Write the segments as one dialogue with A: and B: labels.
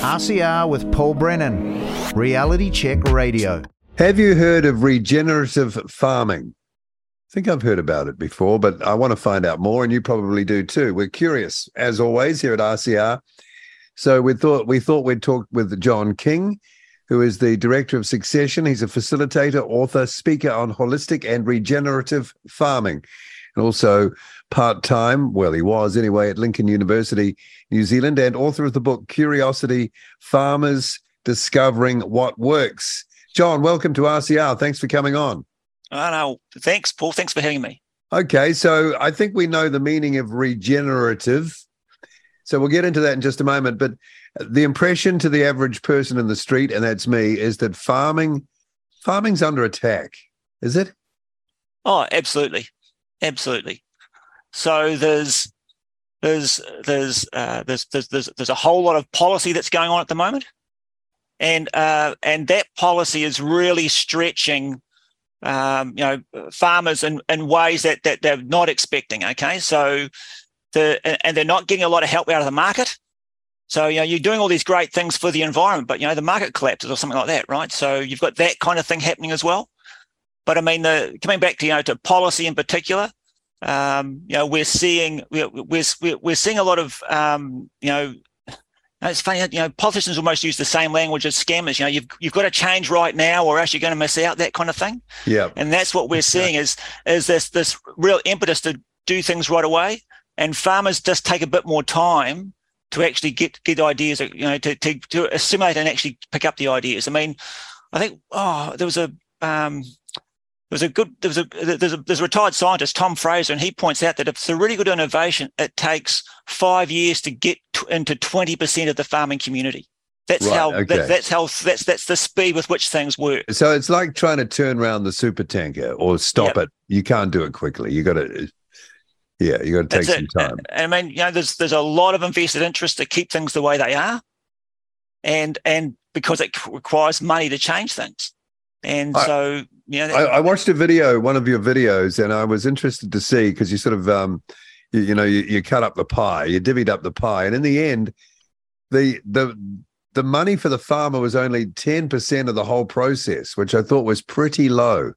A: RCR with Paul Brennan, Reality Check Radio.
B: Have you heard of regenerative farming? I think I've heard about it before, but I want to find out more, and you probably do too. We're curious, as always, here at RCR. So we thought we thought we'd talk with John King, who is the director of Succession. He's a facilitator, author, speaker on holistic and regenerative farming, and also part time. Well, he was anyway at Lincoln University, New Zealand, and author of the book Curiosity: Farmers Discovering What Works. John, welcome to RCR. Thanks for coming on.
C: Ah, I know. Thanks, Paul. Thanks for having me.
B: Okay, so I think we know the meaning of regenerative. So we'll get into that in just a moment. But the impression to the average person in the street, and that's me, is that farming farming's under attack. Is it?
C: Oh, absolutely, absolutely. So there's there's there's uh, there's, there's there's there's a whole lot of policy that's going on at the moment, and uh, and that policy is really stretching um, you know, farmers in, in ways that, that they're not expecting. Okay. So the, and they're not getting a lot of help out of the market. So, you know, you're doing all these great things for the environment, but, you know, the market collapses or something like that, right? So you've got that kind of thing happening as well. But I mean, the coming back to, you know, to policy in particular, um, you know, we're seeing, we're, we're, we're seeing a lot of, um, you know, it's funny, you know, politicians almost use the same language as scammers. You know, you've you've got to change right now, or else you're going to miss out. That kind of thing.
B: Yeah.
C: And that's what we're seeing is is this this real impetus to do things right away, and farmers just take a bit more time to actually get get ideas. You know, to to to assimilate and actually pick up the ideas. I mean, I think oh, there was a um, there was a good there was a there's a there's a retired scientist Tom Fraser and he points out that if it's a really good innovation it takes five years to get to, into 20% of the farming community that's
B: Right,
C: how
B: okay.
C: that, that's how that's that's the speed with which things work
B: So it's like trying to turn around the super tanker or stop
C: Yep.
B: it. You can't do it quickly. You got to, yeah, you got to take
C: That's
B: some
C: it.
B: time.
C: And I mean, you know, there's there's a lot of invested interest to keep things the way they are, and and because it requires money to change things, and
B: I-
C: so you know,
B: I, I watched a video, one of your videos, and I was interested to see because you sort of, um, you, you know, you, you cut up the pie, you divvied up the pie, and in the end, the the the money for the farmer was only ten percent of the whole process, which I thought was pretty low,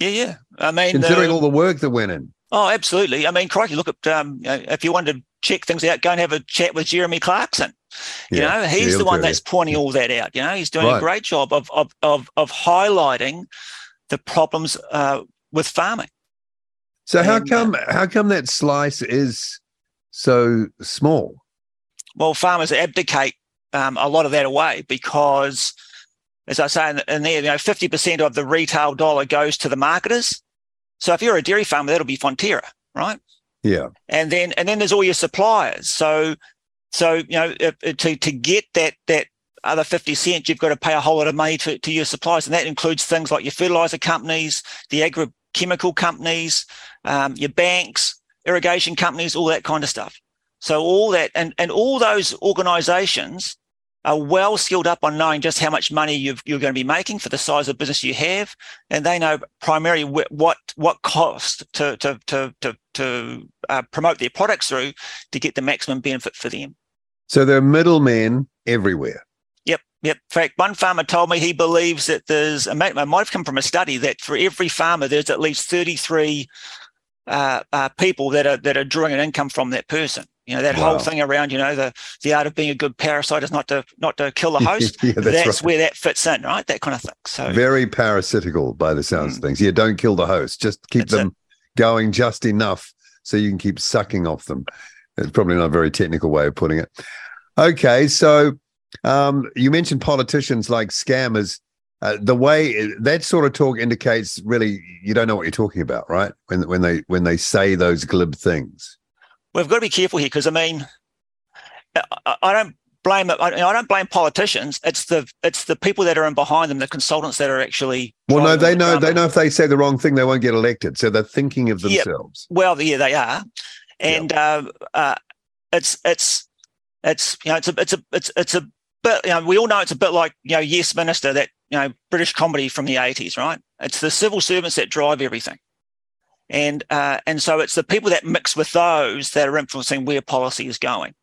C: yeah, yeah. I mean,
B: considering
C: the-
B: all the work that went in.
C: Oh, absolutely. I mean, crikey, look at um, you know, if you wanted to check things out, go and have a chat with Jeremy Clarkson. You
B: Yeah,
C: know, he's the one that's pointing all that out. You know, he's doing
B: Right.
C: a great job of of of of highlighting the problems uh, with farming.
B: So how
C: And, uh,
B: come how come that slice is so small?
C: Well, farmers abdicate um, a lot of that away because, as I say in, in there, you know, fifty percent of the retail dollar goes to the marketers. So if you're a dairy farmer, that'll be Fonterra, right?
B: Yeah,
C: and then and then there's all your suppliers. So so you know if, if- to to get that that other fifty cents, you've got to pay a whole lot of money to, to your suppliers, and that includes things like your fertilizer companies, the agrochemical companies, um, your banks, irrigation companies, all that kind of stuff. So all that and and all those organisations are well skilled up on knowing just how much money you've, you're going to be making for the size of business you have, and they know primarily wh- what what cost to to to to, to uh, promote their products through to get the maximum benefit for them.
B: so there are middlemen everywhere.
C: Yep, yep. In fact, one farmer told me he believes that there's, might might have come from a study that for every farmer, there's at least 33 uh, uh, people that are that are drawing an income from that person. You know, that
B: Wow.
C: whole thing around, you know, the the art of being a good parasite is not to not to kill the host.
B: yeah, that's,
C: that's
B: right.
C: where that fits in, right? That kind of thing. So
B: Very parasitical by the sounds of
C: Mm.
B: things. Yeah, don't kill the host. Just keep
C: That's
B: them going just enough so you can keep sucking off them. It's probably not a very technical way of putting it. Okay, so um, you mentioned politicians like scammers. Uh, the way that sort of talk indicates really you don't know what you're talking about, right? When when they when they say those glib things.
C: We've got to be careful here because I mean, I, I- don't blame I, I don't blame politicians. It's the it's the people that are in behind them, the consultants that are actually.
B: Well, no, they
C: the
B: know they know if they say the wrong thing, they won't get elected. So they're thinking of themselves.
C: Well, yeah, they are, and uh, uh, it's it's it's you know it's a it's a it's it's a bit you know we all know it's a bit like you know Yes Minister that you know British comedy from the eighties, right? It's the civil servants that drive everything, and uh, and so it's the people that mix with those that are influencing where policy is going.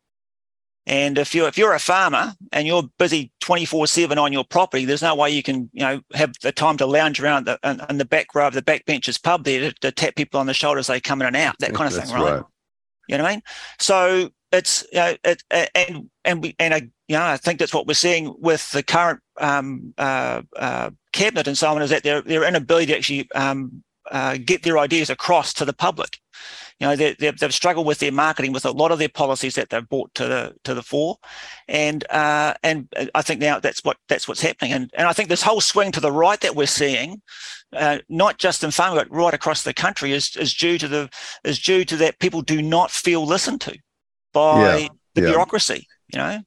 C: And if you're if you're a farmer and you're busy 24 7 on your property, there's no way you can, you know, have the time to lounge around the, in, in the back row of the back benches pub there to, to, tap people on the shoulders as they come in and out, that kind of thing, right? right? You know what I mean? So it's, you know, it, and, and we, and I, you know, I think that's what we're seeing with the current um, uh, uh, cabinet and so on is that their, their inability to actually um, uh, get their ideas across to the public you know they, have struggled with their marketing with a lot of their policies that they've brought to the to the fore, and uh, and I think now that's what that's what's happening, and and I think this whole swing to the right that we're seeing, uh, not just in farming but right across the country, is is due to the is due to that people do not feel listened to by yeah, the yeah. bureaucracy. You know,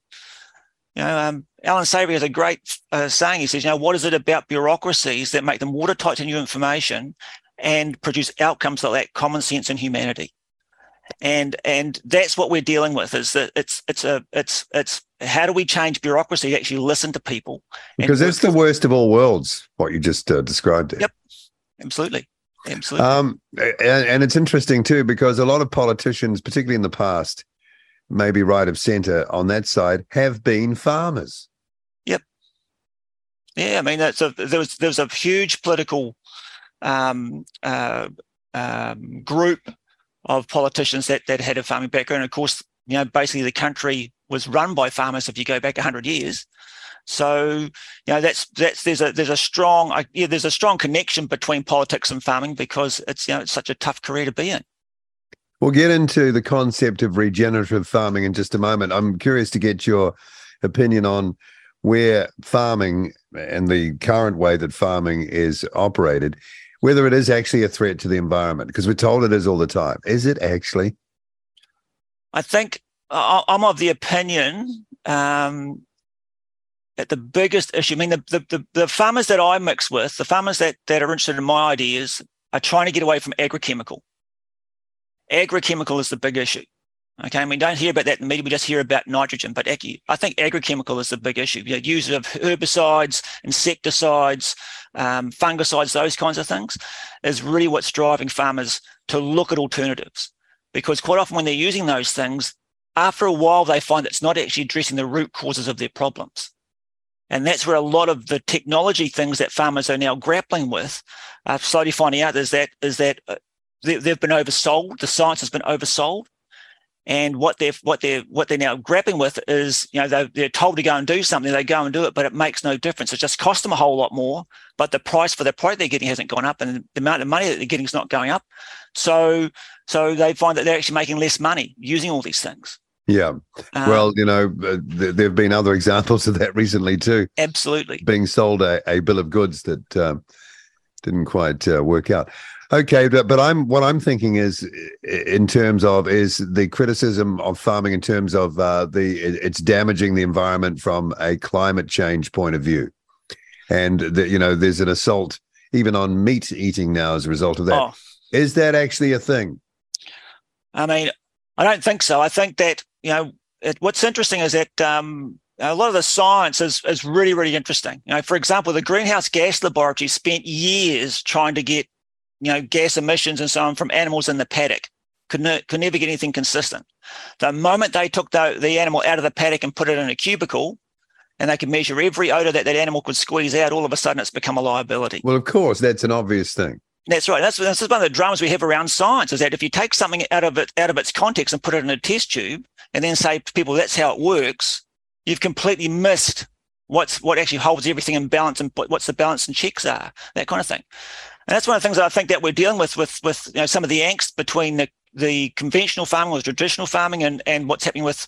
C: you know, um, Allan Savory has a great uh, saying. He says, you know, what is it about bureaucracies that make them watertight to new information and produce outcomes that lack common sense and humanity. And and that's what we're dealing with is that it's it's a it's it's how do we change bureaucracy to actually listen to people?
B: Because it's the worst of all worlds, what you just uh, described. There.
C: Yep, absolutely. Absolutely.
B: Um, and, and it's interesting too because a lot of politicians, particularly in the past, maybe right of center on that side, have been farmers.
C: Yep. Yeah, I mean that's a, there was there was a huge political um, uh, um, group of politicians that that had a farming background. And of course, you know, basically the country was run by farmers. If you go back hundred years, so you know that's that's there's a there's a strong yeah there's a strong connection between politics and farming because it's you know it's such a tough career to be in.
B: We'll get into the concept of regenerative farming in just a moment. I'm curious to get your opinion on where farming and the current way that farming is operated whether it is actually a threat to the environment because we're told it is all the time. Is it actually?
C: I think I'm of the opinion um, that the biggest issue, I mean, the, the, the, farmers that I mix with, the farmers that, that are interested in my ideas, are trying to get away from agrochemical. Agrochemical is the big issue. Okay, and we don't hear about that in the media. We just hear about nitrogen. But I think agrochemical is the big issue. The use of herbicides, insecticides, um, fungicides, those kinds of things, is really what's driving farmers to look at alternatives. Because quite often when they're using those things, after a while they find it's not actually addressing the root causes of their problems. And that's where a lot of the technology things that farmers are now grappling with are slowly finding out is that is that uh, they've been oversold. The science has been oversold and what they're what they're what they're now grappling with is, you know, they're, they're told to go and do something, they go and do it, but it makes no difference. It just costs them a whole lot more, but the price for the product they're getting hasn't gone up, and the amount of money that they're getting is not going up. So, so they find that they're actually making less money using all these things.
B: Yeah. Um, well, you know, uh, th- there have been other examples of that recently too.
C: Absolutely.
B: Being sold a, a bill of goods that um, didn't quite uh, work out. Okay, but, but I'm what I'm thinking is in terms of is the criticism of farming in terms of uh, the it's damaging the environment from a climate change point of view, and that you know there's an assault even on meat eating now as a result of that. Oh. Is that actually a thing?
C: I mean, I don't think so. I think that you know it, what's interesting is that um, a lot of the science is, is really, really interesting. You know, for example, the greenhouse gas laboratory spent years trying to get you know, gas emissions and so on from animals in the paddock. Could, ne- could never get anything consistent. The moment they took the, the animal out of the paddock and put it in a cubicle, and they could measure every odor that that animal could squeeze out, all of a sudden it's become a liability.
B: Well, of course, that's an obvious thing.
C: That's right. That's, that's one of the dramas we have around science is that if you take something out of it out of its context and put it in a test tube and then say to people that's how it works, you've completely missed what's what actually holds everything in balance and what's the balance and checks are, that kind of thing. And that's one of the things that I think that we're dealing with with with you know, some of the angst between the the conventional farming or traditional farming and and what's happening with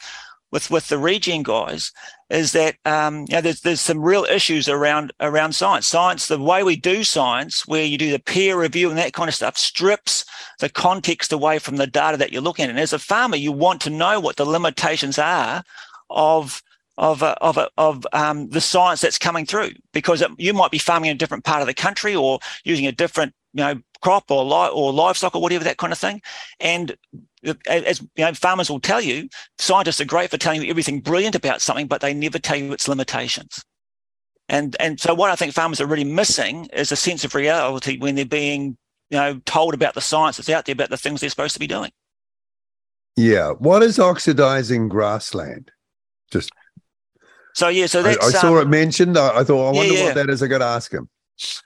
C: with with the regen guys is that um, you know there's there's some real issues around around science. Science, the way we do science, where you do the peer review and that kind of stuff, strips the context away from the data that you're looking at. And as a farmer, you want to know what the limitations are of of uh, of uh, of um, the science that's coming through because it, you might be farming in a different part of the country or using a different you know crop or li- or livestock or whatever that kind of thing. And as you know farmers will tell you scientists are great for telling you everything brilliant about something but they never tell you its limitations. And and so what i think farmers are really missing is a sense of reality when they're being you know told about the science that's out there about the things they're supposed to be doing.
B: Yeah. What is oxidizing grassland? Just
C: So yeah, so
B: I,
C: that's
B: I saw
C: um,
B: it mentioned. I, I thought, I wonder
C: yeah.
B: what that is. I got to ask him.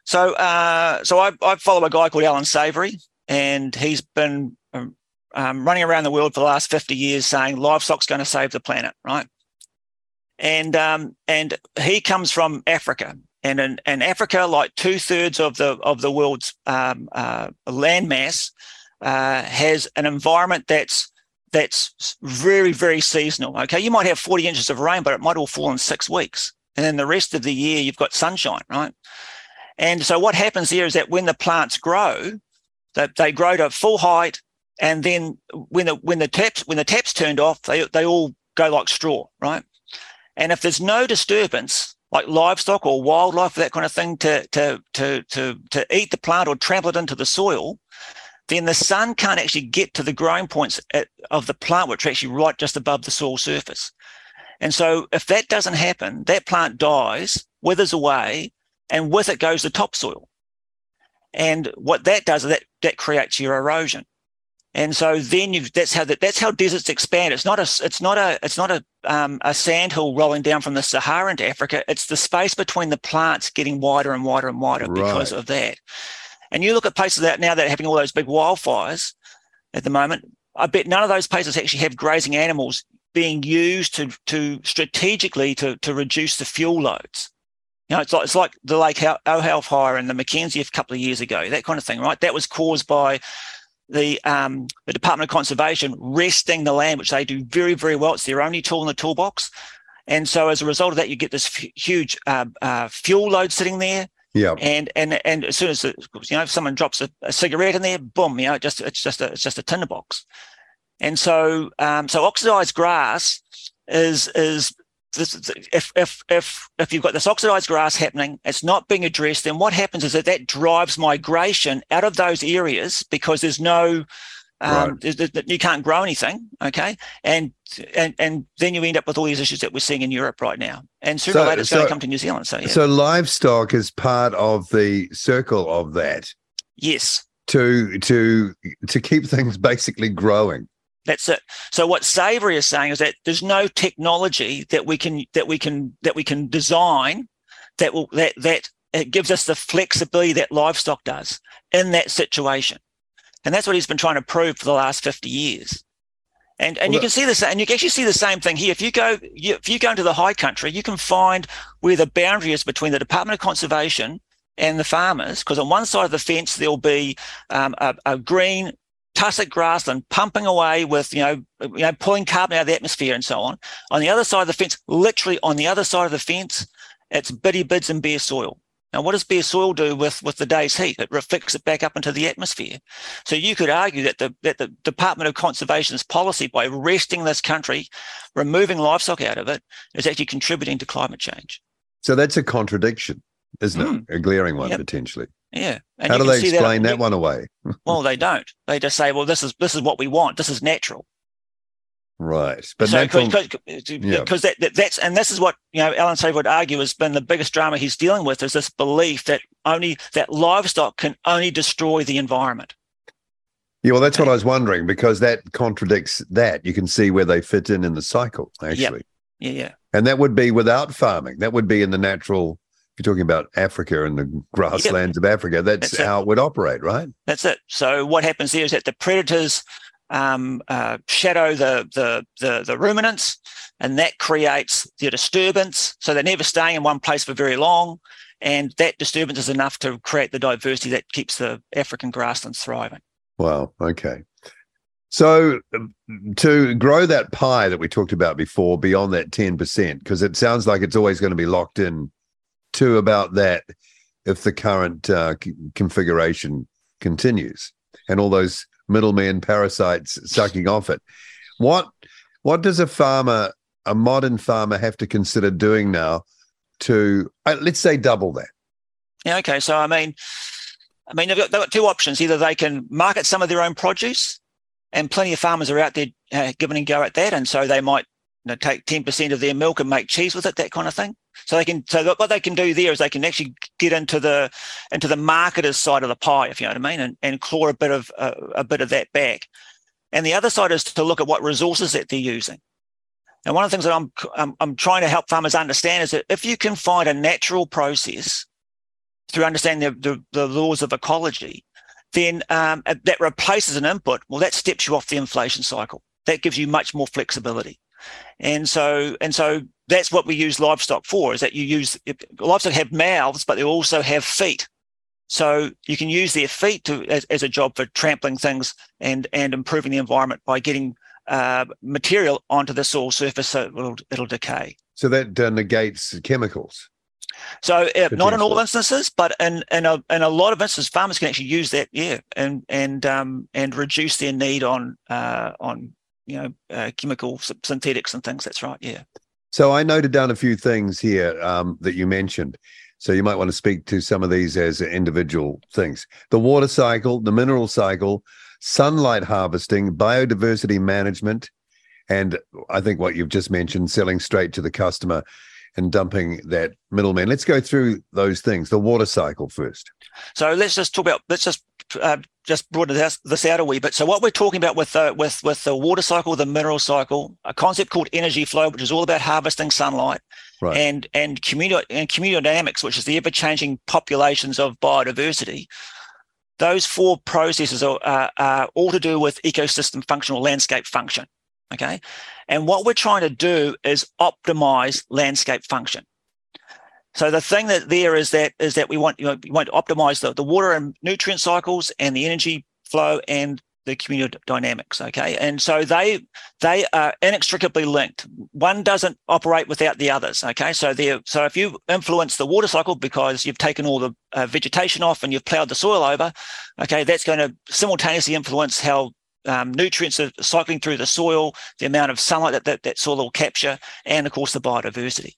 C: So, uh, so I, I follow a guy called Allan Savory, and he's been um, um, running around the world for the last fifty years, saying livestock's going to save the planet, right? And um, and he comes from Africa, and in, in Africa, like two thirds of the of the world's um, uh, landmass uh, has an environment that's that's very very seasonal. Okay, you might have forty inches of rain, but it might all fall in six weeks, and then the rest of the year you've got sunshine, right? And so what happens there is that when the plants grow, that they grow to full height, and then when the when the taps when the taps turned off, they they all go like straw, right? And if there's no disturbance, like livestock or wildlife, that kind of thing, to to to to to eat the plant or trample it into the soil, then the sun can't actually get to the growing points at, of the plant, which are actually right just above the soil surface. And so, if that doesn't happen, that plant dies, withers away, and with it goes the topsoil. And what that does is that that creates your erosion. And so then you that's how that, that's how deserts expand. It's not a it's not a it's not a um, a sandhill rolling down from the Sahara into Africa. It's the space between the plants getting wider and wider and wider because of that. And you look at places that now that are having all those big wildfires at the moment. I bet none of those places actually have grazing animals being used to to strategically to to reduce the fuel loads. You know, it's like it's like the Lake Ohau fire and the Mackenzie a couple of years ago, that kind of thing, right? That was caused by the um, the Department of Conservation resting the land, which they do very very well. It's their only tool in the toolbox, and so as a result of that, you get this f- huge uh, uh, fuel load sitting there,
B: Yeah.
C: and and and as soon as you know if someone drops a, a cigarette in there, boom, you know, it just it's just a it's just a tinderbox, and so um, so oxidized grass is is this, if if if if you've got this oxidized grass happening, it's not being addressed. Then what happens is that that drives migration out of those areas because there's no um, there's- you can't grow anything, okay, and and and then you end up with all these issues that we're seeing in Europe right now, and sooner
B: So-
C: or later it's going to come to New Zealand. So yeah,
B: So livestock is part of the circle of that
C: yes,
B: to to to keep things basically growing.
C: That's it. So what Savory is saying is that there's no technology that we can that we can that we can design that will that that it gives us the flexibility that livestock does in that situation, and that's what he's been trying to prove for the last fifty years. And and
B: Well,
C: you can see this, and you can actually see the same thing here. If you go you, if you go into the high country, you can find where the boundary is between the Department of Conservation and the farmers, because on one side of the fence there'll be um, a, a green tussock grassland pumping away with you know you know pulling carbon out of the atmosphere and so on. On the other side of the fence, literally on the other side of the fence, it's bidibids and bare soil. Now, what does bare soil do with, with the day's heat? It reflects it back up into the atmosphere. So you could argue that the that the Department of Conservation's policy by resting this country, removing livestock out of it, is actually contributing to climate change.
B: So that's a contradiction, isn't it? Hmm. A glaring one
C: Yep.
B: potentially.
C: Yeah. And
B: How do they explain that,
C: you-
B: one away?
C: Well, they don't. They just say, well, this is this is what we want. This is natural.
B: Right. But
C: so
B: natural, uh,
C: because
B: yeah.
C: that, that that's and this is what you know Allan Savory would argue has been the biggest drama he's dealing with is this belief that only that livestock can only destroy the environment.
B: yeah, well, that's what I was wondering because that contradicts that. You can see where they fit in in the cycle, actually.
C: Yeah, yeah,
B: And that would be without farming. That would be in the natural. If you're talking about Africa and the grasslands of Africa, that's,
C: That's it.
B: how it would operate, right?
C: that's it. So what happens there is that the predators um, uh, shadow the, the the the ruminants, and that creates the disturbance. So they're never staying in one place for very long, and that disturbance is enough to create the diversity that keeps the African grasslands thriving.
B: Wow. Okay. So um, to grow that pie that we talked about before beyond that 10%, because it sounds like it's always going to be locked in to about that if the current uh, configuration continues and all those middlemen parasites sucking off it. What what does a farmer, a modern farmer, have to consider doing now to uh, let's say double that?
C: Yeah, okay. So I mean, I mean they've got, they've got two options. Either they can market some of their own produce, and plenty of farmers are out there uh, giving a go at that, and so they might know, take ten percent of their milk and make cheese with it, that kind of thing. So they can. So what they can do there is they can actually get into the into the marketer's side of the pie, if you know what I mean, and, and claw a bit of uh, a bit of that back. And the other side is to look at what resources that they're using. And one of the things that I'm, I'm, I'm trying to help farmers understand is that if you can find a natural process through understanding the, the, the laws of ecology, then um, that replaces an input. Well, that steps you off the inflation cycle. That gives you much more flexibility. And so, and so that's what we use livestock for is that you use livestock have mouths, but they also have feet. So you can use their feet to as, as a job for trampling things and and improving the environment by getting uh, material onto the soil surface so it'll, it'll decay.
B: So that uh, negates chemicals.
C: So uh, not in all instances, but in in a in a lot of instances, farmers can actually use that, yeah, and and um and reduce their need on uh on you know uh, chemical synthetics and things. That's right, yeah.
B: So I noted down a few things here um, that you mentioned. So you might want to speak to some of these as individual things. The water cycle, the mineral cycle, sunlight harvesting, biodiversity management, and I think what you've just mentioned, selling straight to the customer and dumping that middleman. Let's go through those things. The water cycle first.
C: So let's just talk about. Let's just uh, just broaden this, this out a wee bit. So what we're talking about with uh, with with the water cycle, the mineral cycle, a concept called energy flow, which is all about harvesting sunlight, right. and and community and community dynamics, which is the ever changing populations of biodiversity. Those four processes are, uh, are all to do with ecosystem functional landscape function. Okay. And what we're trying to do is optimize landscape function. So the thing that there is that is that we want you know we want to optimize the, the water and nutrient cycles and the energy flow and the community dynamics. Okay. And so they they are inextricably linked. One doesn't operate without the others. Okay. So there so if you influence the water cycle because you've taken all the uh, vegetation off and you've plowed the soil over, okay, that's going to simultaneously influence how um, nutrients are cycling through the soil, the amount of sunlight that, that that soil will capture, and of course the biodiversity.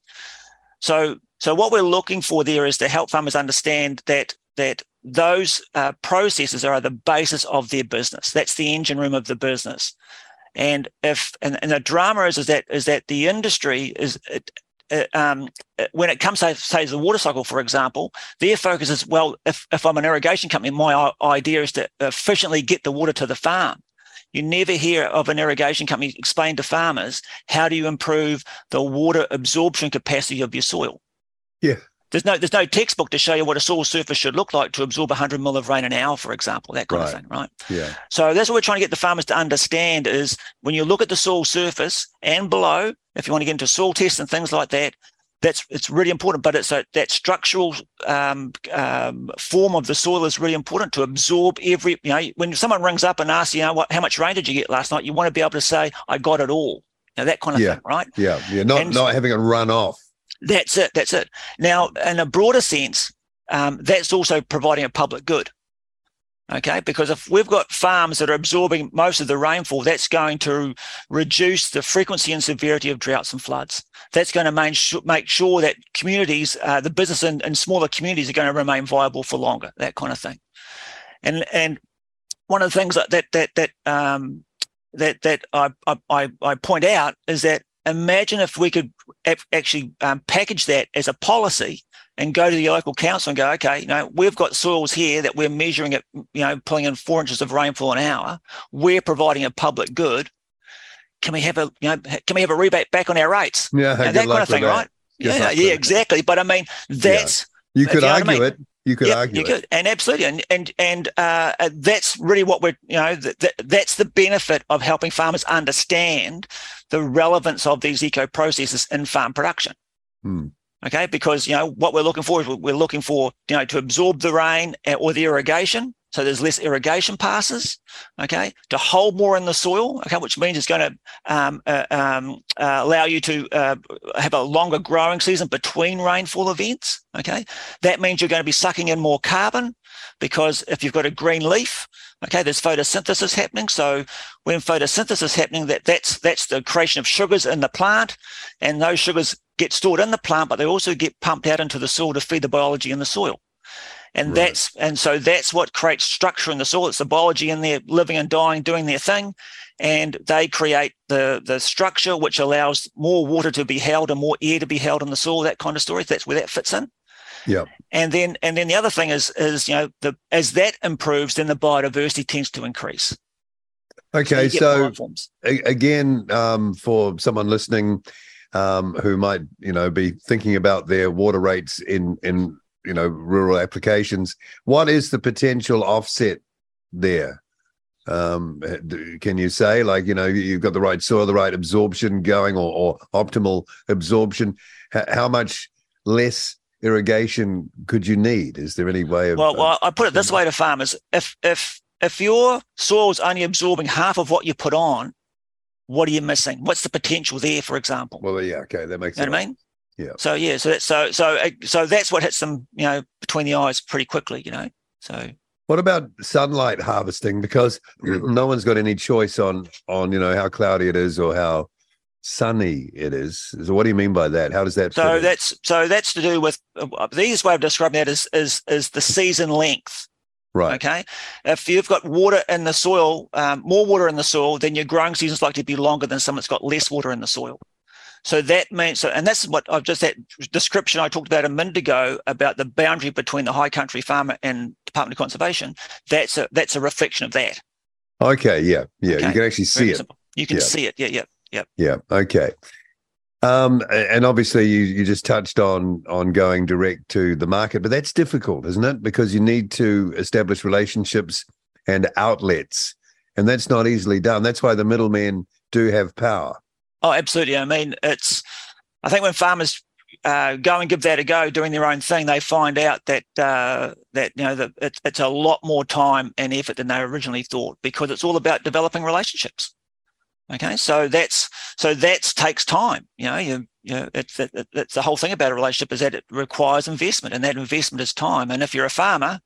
C: So, so what we're looking for there is to help farmers understand that that those uh, processes are the basis of their business. That's the engine room of the business. And if and, and the drama is is that is that the industry is uh, um, when it comes to say the water cycle, for example, their focus is well. If if I'm an irrigation company, my idea is to efficiently get the water to the farm. You never hear of an irrigation company explain to farmers how do you improve the water absorption capacity of your soil.
B: Yeah.
C: There's no there's no textbook to show you what a soil surface should look like to absorb 100 mil of rain an hour, for example, that kind right. of thing, right?
B: Yeah.
C: So that's what we're trying to get the farmers to understand is when you look at the soil surface and below, if you want to get into soil tests and things like that, that's it's really important. But it's a that structural um, um, form of the soil is really important to absorb every. You know, when someone rings up and asks, you know, what how much rain did you get last night? You want to be able to say, I got it all. Know, that kind of
B: yeah.
C: thing, right?
B: Yeah, yeah. Not and not having a run off.
C: That's it. That's it. Now, in a broader sense, um, that's also providing a public good. Okay, because if we've got farms that are absorbing most of the rainfall, that's going to reduce the frequency and severity of droughts and floods. That's going to make sure, that communities, uh, the business and, and smaller communities are going to remain viable for longer, that kind of thing. And and one of the things that that that that um, that that I, I I point out is that imagine if we could actually um, package that as a policy and go to the local council and go, okay, you know, we've got soils here that we're measuring at, you know, pulling in four inches of rainfall an hour. We're providing a public good. Can we have a, you know, can we have a rebate back on our rates?
B: Yeah,
C: that kind of thing,
B: that.
C: right? Good yeah, yeah, exactly. But I mean, that's
B: yeah. you could argue I mean? it. You could
C: yeah,
B: argue
C: you could, and absolutely, and and and uh, that's really what we're, you know, th- th- that's the benefit of helping farmers understand the relevance of these eco processes in farm production.
B: Hmm.
C: Okay, because you know what we're looking for is we're looking for you know to absorb the rain or the irrigation, so there's less irrigation passes. Okay, to hold more in the soil. Okay, which means it's going to um, uh, um, uh, allow you to uh, have a longer growing season between rainfall events. Okay, that means you're going to be sucking in more carbon because if you've got a green leaf, okay, there's photosynthesis happening. So when photosynthesis is happening, that that's that's the creation of sugars in the plant, and those sugars get stored in the plant, but they also get pumped out into the soil to feed the biology in the soil. And right. that's and so that's what creates structure in the soil. It's the biology in there living and dying, doing their thing. And they create the the structure which allows more water to be held and more air to be held in the soil, that kind of story. That's where that fits in.
B: Yeah.
C: And then and then the other thing is is you know the as that improves, then the biodiversity tends to increase.
B: Okay, so a- again, um, for someone listening um, who might, you know, be thinking about their water rates in in you know rural applications, what is the potential offset there? Um, can you say like you know you've got the right soil, the right absorption going, or, or optimal absorption? H- how much less irrigation could you need? Is there any way of?
C: Well, well, I put it this way to farmers: if if if your soil's only absorbing half of what you put on, what are you missing? What's the potential there, for example?
B: well, yeah, okay, that makes
C: you know what I mean?
B: Yeah.
C: So yeah, so that's so so so that's what hits them, you know, between the eyes pretty quickly, you know. So
B: What about sunlight harvesting? Because no one's got any choice on on you know how cloudy it is or how sunny it is. So what do you mean by that? How does that?
C: so that's so that's to do with uh, the easiest way of describing that is is is the season length.
B: Right.
C: Okay, if you've got water in the soil, um, more water in the soil, then your growing season's likely to be longer than someone that's got less water in the soil. So that means, so, and that's what I've just that description I talked about a minute ago about the boundary between the high country farmer and Department of Conservation. That's a that's a reflection of that.
B: Okay. Yeah. Yeah. You can actually see
C: Very
B: it.
C: simple. You can
B: Yeah.
C: see it. Yeah, yeah, yeah.
B: Yeah. Okay. Um, and obviously you you just touched on on going direct to the market, but that's difficult, isn't it? Because you need to establish relationships and outlets, and that's not easily done. That's why the middlemen do have power.
C: Oh, absolutely. I mean, it's. I think when farmers uh, go and give that a go, doing their own thing, they find out that uh, that you know that it's, it's a lot more time and effort than they originally thought because it's all about developing relationships. Okay, so that's so that takes time. You know, you you know, it's it, it- it's the whole thing about a relationship is that it requires investment, and that investment is time. And if you're a farmer,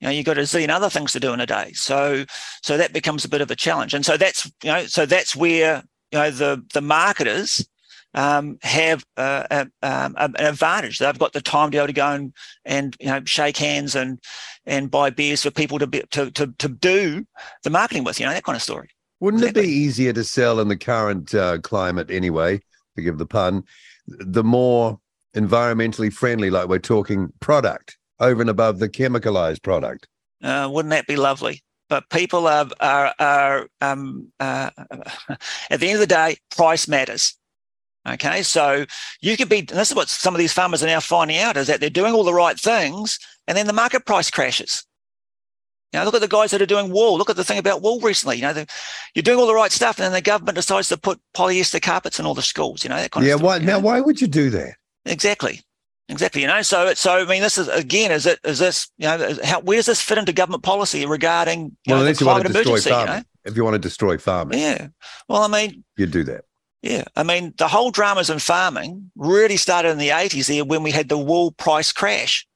C: you know you've got a zillion other things to do in a day. So so that becomes a bit of a challenge. And so that's you know so that's where you know the the marketers um, have uh, a, um, an advantage. They've got the time to be able to go and, and you know shake hands and and buy beers for people to be to to to do the marketing with. You know that kind of story.
B: Wouldn't it be easier to sell in the current uh, climate anyway, forgive the pun, the more environmentally friendly, like we're talking product over and above the chemicalized product?
C: Uh, wouldn't that be lovely? But people are are are um, uh, at the end of the day, price matters. Okay, so you could be. And this is what some of these farmers are now finding out is that they're doing all the right things, and then the market price crashes. You know, look at the guys that are doing wool. Look at the thing about wool recently. You know, you're doing all the right stuff, and then the government decides to put polyester carpets in all the schools. You know, that kind
B: yeah.
C: of stuff.
B: Why now?
C: know?
B: Why would you do that?
C: Exactly. Exactly. You know, so it, so I mean, this is again, is it is this you know is- how where does this fit into government policy regarding you
B: Well,
C: know,
B: unless you want to destroy
C: emergency? You know?
B: farming. If you want to destroy farming,
C: Yeah. Well, I mean,
B: you'd do that.
C: yeah. I mean, the whole dramas in farming really started in the eighties there when we had the wool price crash,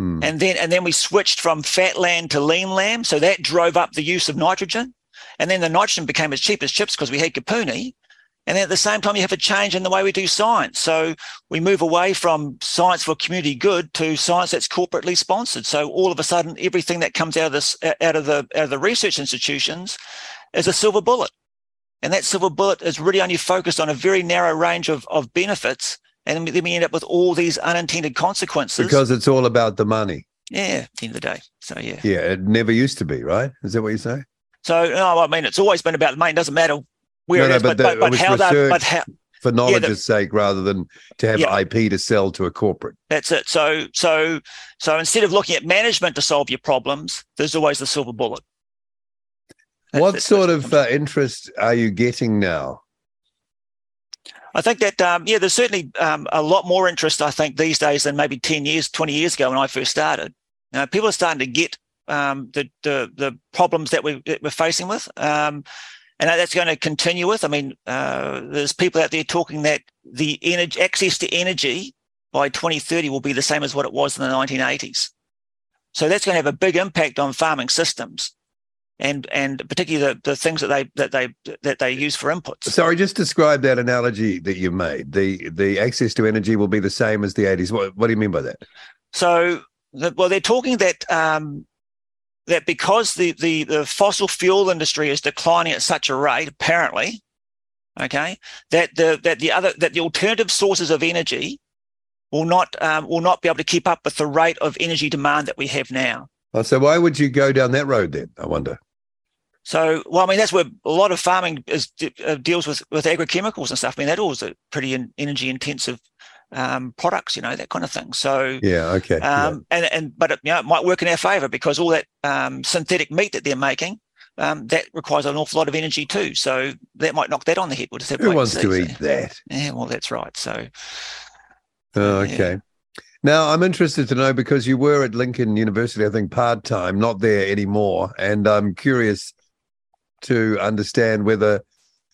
B: Hmm.
C: and then and then we switched from fat land to lean lamb, so that drove up the use of nitrogen, and then the nitrogen became as cheap as chips because we had Kapuni. And then at the same time, you have a change in the way we do science. So we move away from science for community good to science that's corporately sponsored. So all of a sudden, everything that comes out of this, out of the, out of the research institutions, is a silver bullet. And that silver bullet is really only focused on a very narrow range of, of benefits. And then we end up with all these unintended consequences.
B: Because it's all about the money.
C: yeah, at the end of the day. So yeah.
B: Yeah, it never used to be, right? Is that what you say?
C: So no, I mean, it's always been about the money. It doesn't matter where
B: No,
C: it
B: no,
C: is,
B: but
C: but,
B: the-
C: but, but how they, but how,
B: For knowledge's
C: the-
B: sake, rather than to have
C: Yeah.
B: IP to sell to a corporate.
C: That's it. So so so instead of looking at management to solve your problems, there's always the silver bullet. That's-
B: what
C: that's
B: sort of uh, interest are you getting now?
C: I think that um, yeah, there's certainly um, a lot more interest. I think these days than maybe ten years, twenty years ago when I first started. People are starting to get um, the, the the problems that, we, that we're facing with, um, and that's going to continue with. I mean, uh, there's people out there talking that the energy access to energy by 2030 will be the same as what it was in the 1980s. So that's going to have a big impact on farming systems, and and particularly the, the things that they that they that they use for inputs.
B: Sorry, just describe that analogy that you made. The the access to energy will be the same as the 80s. What, what do you mean by that?
C: So, the, well, they're talking that um, that because the, the the fossil fuel industry is declining at such a rate, apparently, okay, that the that the other that the alternative sources of energy will not um, will not be able to keep up with the rate of energy demand that we have now.
B: Oh, so why would you go down that road then? I wonder.
C: So, well, I mean, that's where a lot of farming is uh, deals with with agrochemicals and stuff. I mean, that all is a pretty in, energy intensive um, products, you know, that kind of thing. So,
B: yeah, okay,
C: um, yeah. and and but it, you know, it might work in our favour because all that um, synthetic meat that they're making. Um, that requires an awful lot of energy too, so that might knock that on the head.
B: Have Who wants to, to eat that?
C: Yeah, well, that's right. So,
B: oh, okay. Yeah. Now, I'm interested to know because you were at Lincoln University, I think, part time, not there anymore. And I'm curious to understand whether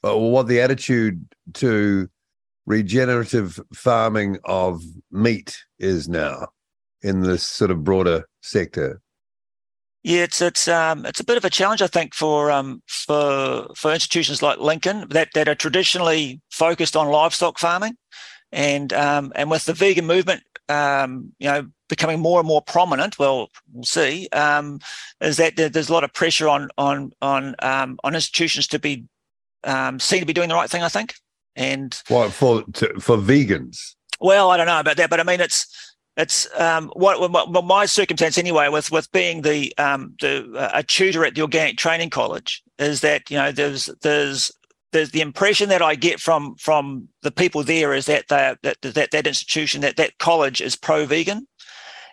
B: or uh, what the attitude to regenerative farming of meat is now in this sort of broader sector.
C: Yeah, it's it's um it's a bit of a challenge, I think, for um for for institutions like Lincoln that that are traditionally focused on livestock farming, and um and with the vegan movement um, you know, becoming more and more prominent, well, we'll see, um, is that there's a lot of pressure on on on um, on institutions to be um, seen to be doing the right thing. I think, and
B: what for to, for vegans?
C: Well, I don't know about that, but I mean, it's it's um, what, what, my circumstance anyway with with being the um, the uh, a tutor at the organic training college is that you know there's there's the, the impression that I get from from the people there is that that that that institution that that college is pro vegan,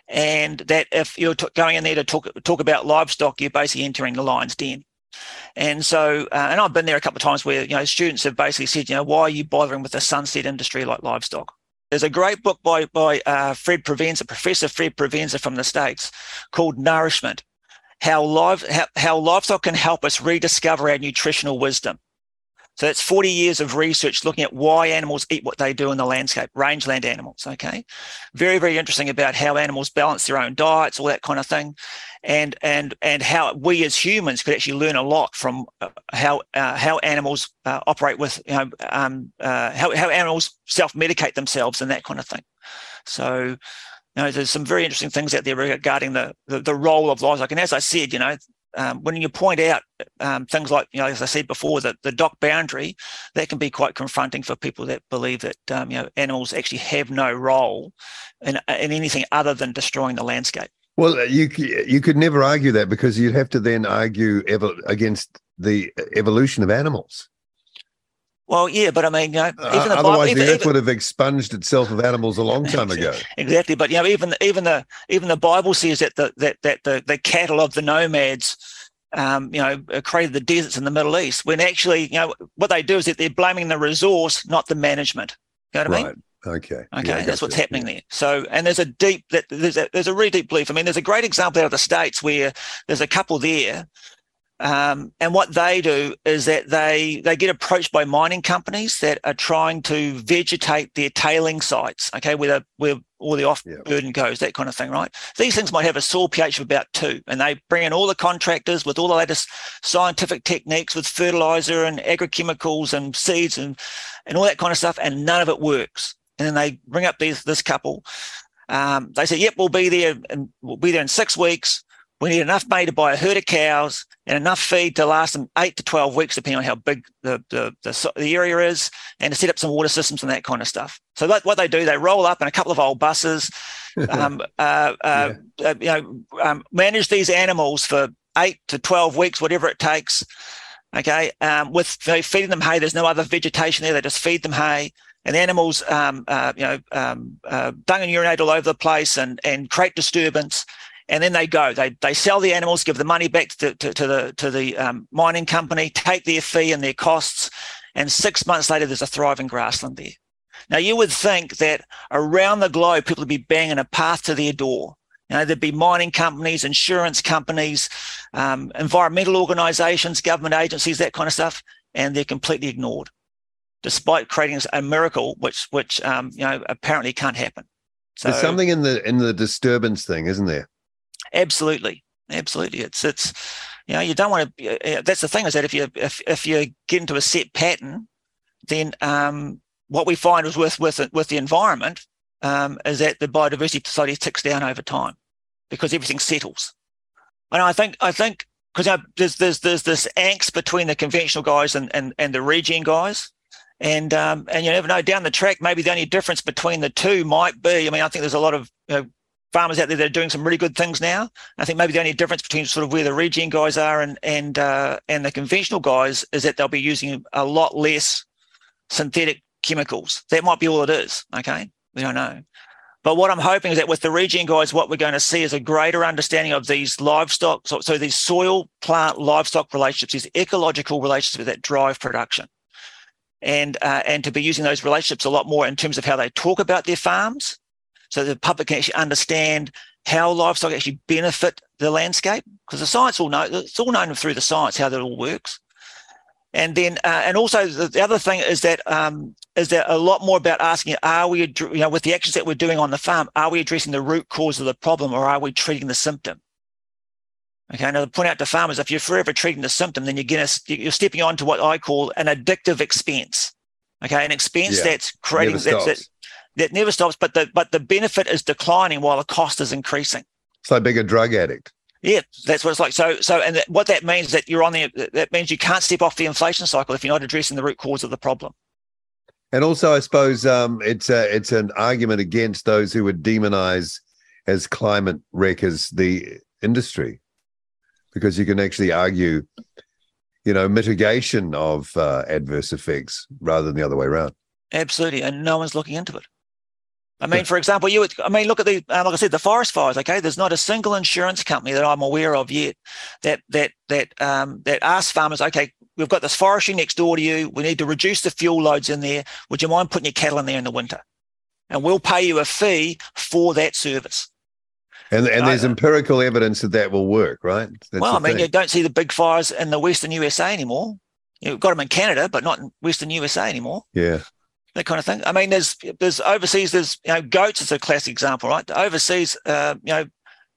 C: and that if you're t- going in there to talk talk about livestock, you're basically entering the lion's den. And so, uh, and I've been there a couple of times where you know students have basically said, you know, why are you bothering with a sunset industry like livestock? There's a great book by by uh, Fred Provenza, Professor Fred Provenza from the states, called Nourishment: How live how, how livestock can help us rediscover our nutritional wisdom. So that's 40 years of research looking at why animals eat what they do in the landscape, rangeland animals. Okay. Very, very interesting about how animals balance their own diets, all that kind of thing. And, and, and how we as humans could actually learn a lot from uh, how, uh, how animals uh, operate with, you know, um, uh, how, how animals self medicate themselves and that kind of thing. So, you know, there's some very interesting things out there regarding the, the, the role of livestock. And as I said, you know, um, when you point out um, things like, you know, as I said before, that the DOC boundary, that can be quite confronting for people that believe that, um, you know, animals actually have no role in, in anything other than destroying the landscape.
B: Well, you you could never argue that because you'd have to then argue evo- against the evolution of animals.
C: Well, yeah, but I mean, you know,
B: even uh, the otherwise even, the earth even, would have expunged itself of animals a long time ago.
C: exactly, but you know, even even the even the Bible says that the that that the the cattle of the nomads, um, you know, created the deserts in the Middle East. When actually, you know, what they do is that they're blaming the resource, not the management. You know what right. I mean?
B: Okay.
C: Okay, yeah, that's what's happening there. So, and there's a deep that there's a there's a really deep belief. I mean, there's a great example out of the states where there's a couple there um, and what they do is that they they get approached by mining companies that are trying to vegetate their tailing sites, okay, where the, where all the off burden goes, that kind of thing, right? These things might have a soil pH of about two, and they bring in all the contractors with all the latest scientific techniques with fertilizer and agrochemicals and seeds and and all that kind of stuff, and none of it works. And then they bring up these this couple. Um, they say, "Yep, we'll be there, and we'll be there in six weeks." We need enough money to buy a herd of cows and enough feed to last them eight to 12 weeks, depending on how big the, the, the, the area is, and to set up some water systems and that kind of stuff. So that, what they do, they roll up in a couple of old buses, um, uh, uh, yeah. uh, you know, um, manage these animals for eight to 12 weeks, whatever it takes. Okay. Um, with feeding them hay, there's no other vegetation there. They just feed them hay and the animals, um, uh, you know, um, uh, dung and urinate all over the place and, and create disturbance and then they go. They they sell the animals, give the money back to, to, to the to the um, mining company, take their fee and their costs, and six months later, there's a thriving grassland there. Now you would think that around the globe, people would be banging a path to their door. You know, there'd be mining companies, insurance companies, um, environmental organisations, government agencies, that kind of stuff, and they're completely ignored, despite creating a miracle, which which um, you know apparently can't happen.
B: So, There's something in the in the disturbance thing, isn't there?
C: Absolutely, absolutely. It's it's you know you don't want to. That's the thing is that if you if if you get into a set pattern, then um, what we find is with with with the environment um, is that the biodiversity society ticks down over time because everything settles. And I think I think because you know, there's there's there's this angst between the conventional guys and and, and the regen guys. And um, and you never know down the track maybe the only difference between the two might be I mean I think there's a lot of you know, farmers out there that are doing some really good things now. I think maybe the only difference between sort of where the regen guys are and and uh, and the conventional guys is that they'll be using a lot less synthetic chemicals. That might be all it is. Okay, we don't know. But what I'm hoping is that with the regen guys, what we're going to see is a greater understanding of these livestock, so, so these soil, plant, livestock relationships, these ecological relationships that drive production, and uh, and to be using those relationships a lot more in terms of how they talk about their farms, so the public can actually understand how livestock actually benefit the landscape because the science will know it's all known through the science how that all works. And then uh, and also the, the, other thing is that um, is that a lot more about asking are we you know with the actions that we're doing on the farm are we addressing the root cause of the problem or are we treating the symptom? Okay now to point out to farmers if you're forever treating the symptom then you're getting you're stepping on to what i call an addictive expense. Okay an expense yeah. that's creating that, that, that never stops but the but the benefit is declining while the cost is increasing
B: it's like being a drug addict
C: yeah, that's what it's like. So, so, and what that means is that you're on the, that means you can't step off the inflation cycle if you're not addressing the root cause of the problem.
B: And also, I suppose um, it's a, it's an argument against those who would demonize as climate wreckers the industry, because you can actually argue, you know, mitigation of uh, adverse effects rather than the other way around.
C: Absolutely, and no one's looking into it. I mean, for example, you. Would, I mean, look at the uh, like I said, the forest fires. Okay, there's not a single insurance company that I'm aware of yet that that that um, that asks farmers, okay, we've got this forestry next door to you. We need to reduce the fuel loads in there. Would you mind putting your cattle in there in the winter? And we'll pay you a fee for that service.
B: And, and there's empirical evidence that that will work, right?
C: That's well, I mean, thing. you don't see the big fires in the Western USA anymore. You've got them in Canada, but not in Western USA anymore.
B: Yeah
C: that kind of thing. I mean, there's there's overseas. There's you know goats is a classic example, right? Overseas, uh, you know,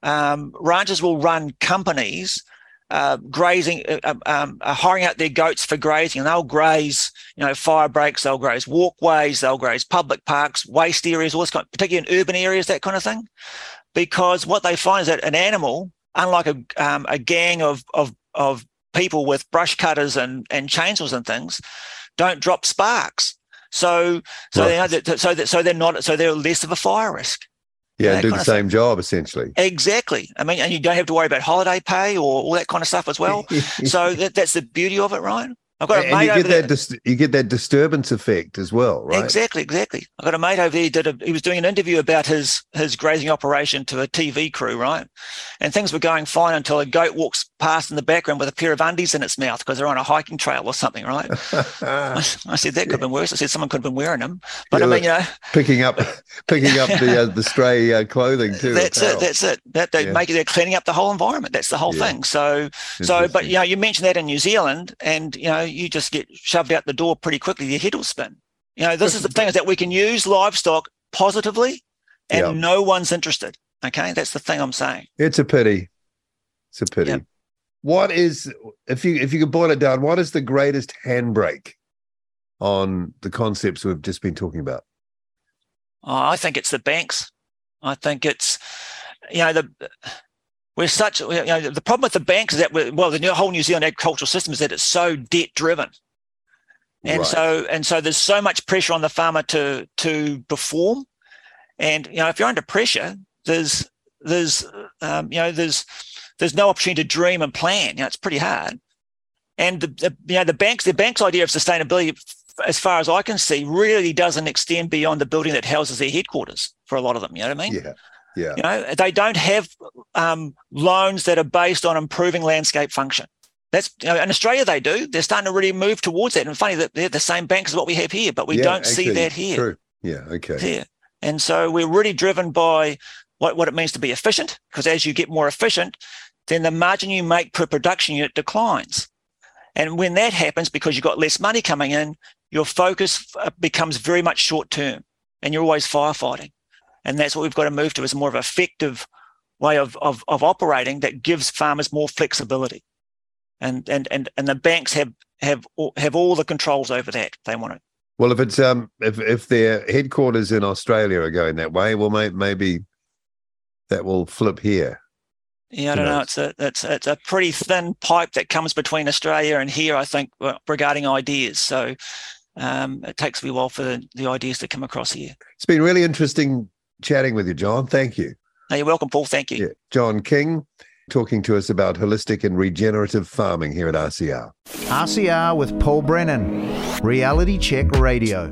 C: um, ranchers will run companies uh, grazing, uh, um, um, uh, hiring out their goats for grazing, and they'll graze, you know, fire breaks, they'll graze walkways, they'll graze public parks, waste areas, all this kind, of, particularly in urban areas, that kind of thing. Because what they find is that an animal, unlike a um, a gang of of of people with brush cutters and and chainsaws and things, don't drop sparks. So, so right. they know so that, so they're not, so they're less of a fire risk.
B: Yeah, and do the same job essentially.
C: Exactly. I mean, and you don't have to worry about holiday pay or all that kind of stuff as well. so that, that's the beauty of it, right?
B: I've got a and mate you get that dis- you get that disturbance effect as well, right?
C: Exactly, exactly. I've got a mate over there. He did a, he was doing an interview about his his grazing operation to a TV crew, right? And things were going fine until a goat walks past in the background with a pair of undies in its mouth because they're on a hiking trail or something, right? I, I, said that could have been worse. I said someone could have been wearing them, but yeah, I mean, you know,
B: picking up picking up the uh, the stray uh, clothing too.
C: That's it. That's it. That they yeah. make. They're cleaning up the whole environment. That's the whole yeah. thing. So so, but you know, you mentioned that in New Zealand, and you know, you just get shoved out the door pretty quickly, your head will spin. You know, this is the thing is that we can use livestock positively and yep. no one's interested. Okay. That's the thing I'm saying.
B: It's a pity. It's a pity. Yep. What is if you if you could boil it down, what is the greatest handbrake on the concepts we've just been talking about?
C: Oh, I think it's the banks. I think it's you know the we're such you know the problem with the banks is that well the whole New Zealand agricultural system is that it's so debt driven. And right. so and so there's so much pressure on the farmer to to perform. And you know, if you're under pressure, there's there's um, you know there's there's no opportunity to dream and plan. You know, it's pretty hard. And the, the you know the banks the bank's idea of sustainability, as far as I can see, really doesn't extend beyond the building that houses their headquarters for a lot of them. You know what I mean?
B: Yeah. Yeah.
C: You know, they don't have um, loans that are based on improving landscape function. That's you know, in Australia they do. They're starting to really move towards that. And funny that they're the same banks as what we have here, but we yeah, don't actually, see that here.
B: True. Yeah. Okay.
C: Here. And so we're really driven by what, what it means to be efficient, because as you get more efficient, then the margin you make per production unit declines. And when that happens, because you've got less money coming in, your focus uh, becomes very much short term and you're always firefighting. And that's what we've got to move to is more of an effective way of, of, of operating that gives farmers more flexibility and and and and the banks have have have all the controls over that if they want it.
B: Well, if it's um if if their headquarters in Australia are going that way, well, may, maybe that will flip here.
C: Yeah, I don't know. It's a it's it's a pretty thin pipe that comes between Australia and here. I think regarding ideas. So um, it takes a while for the, the ideas to come across here.
B: It's been really interesting chatting with you, John. Thank you.
C: No, you're welcome, Paul. Thank you.
B: Yeah. John King talking to us about holistic and regenerative farming here at RCR.
A: RCR with Paul Brennan, Reality Check Radio.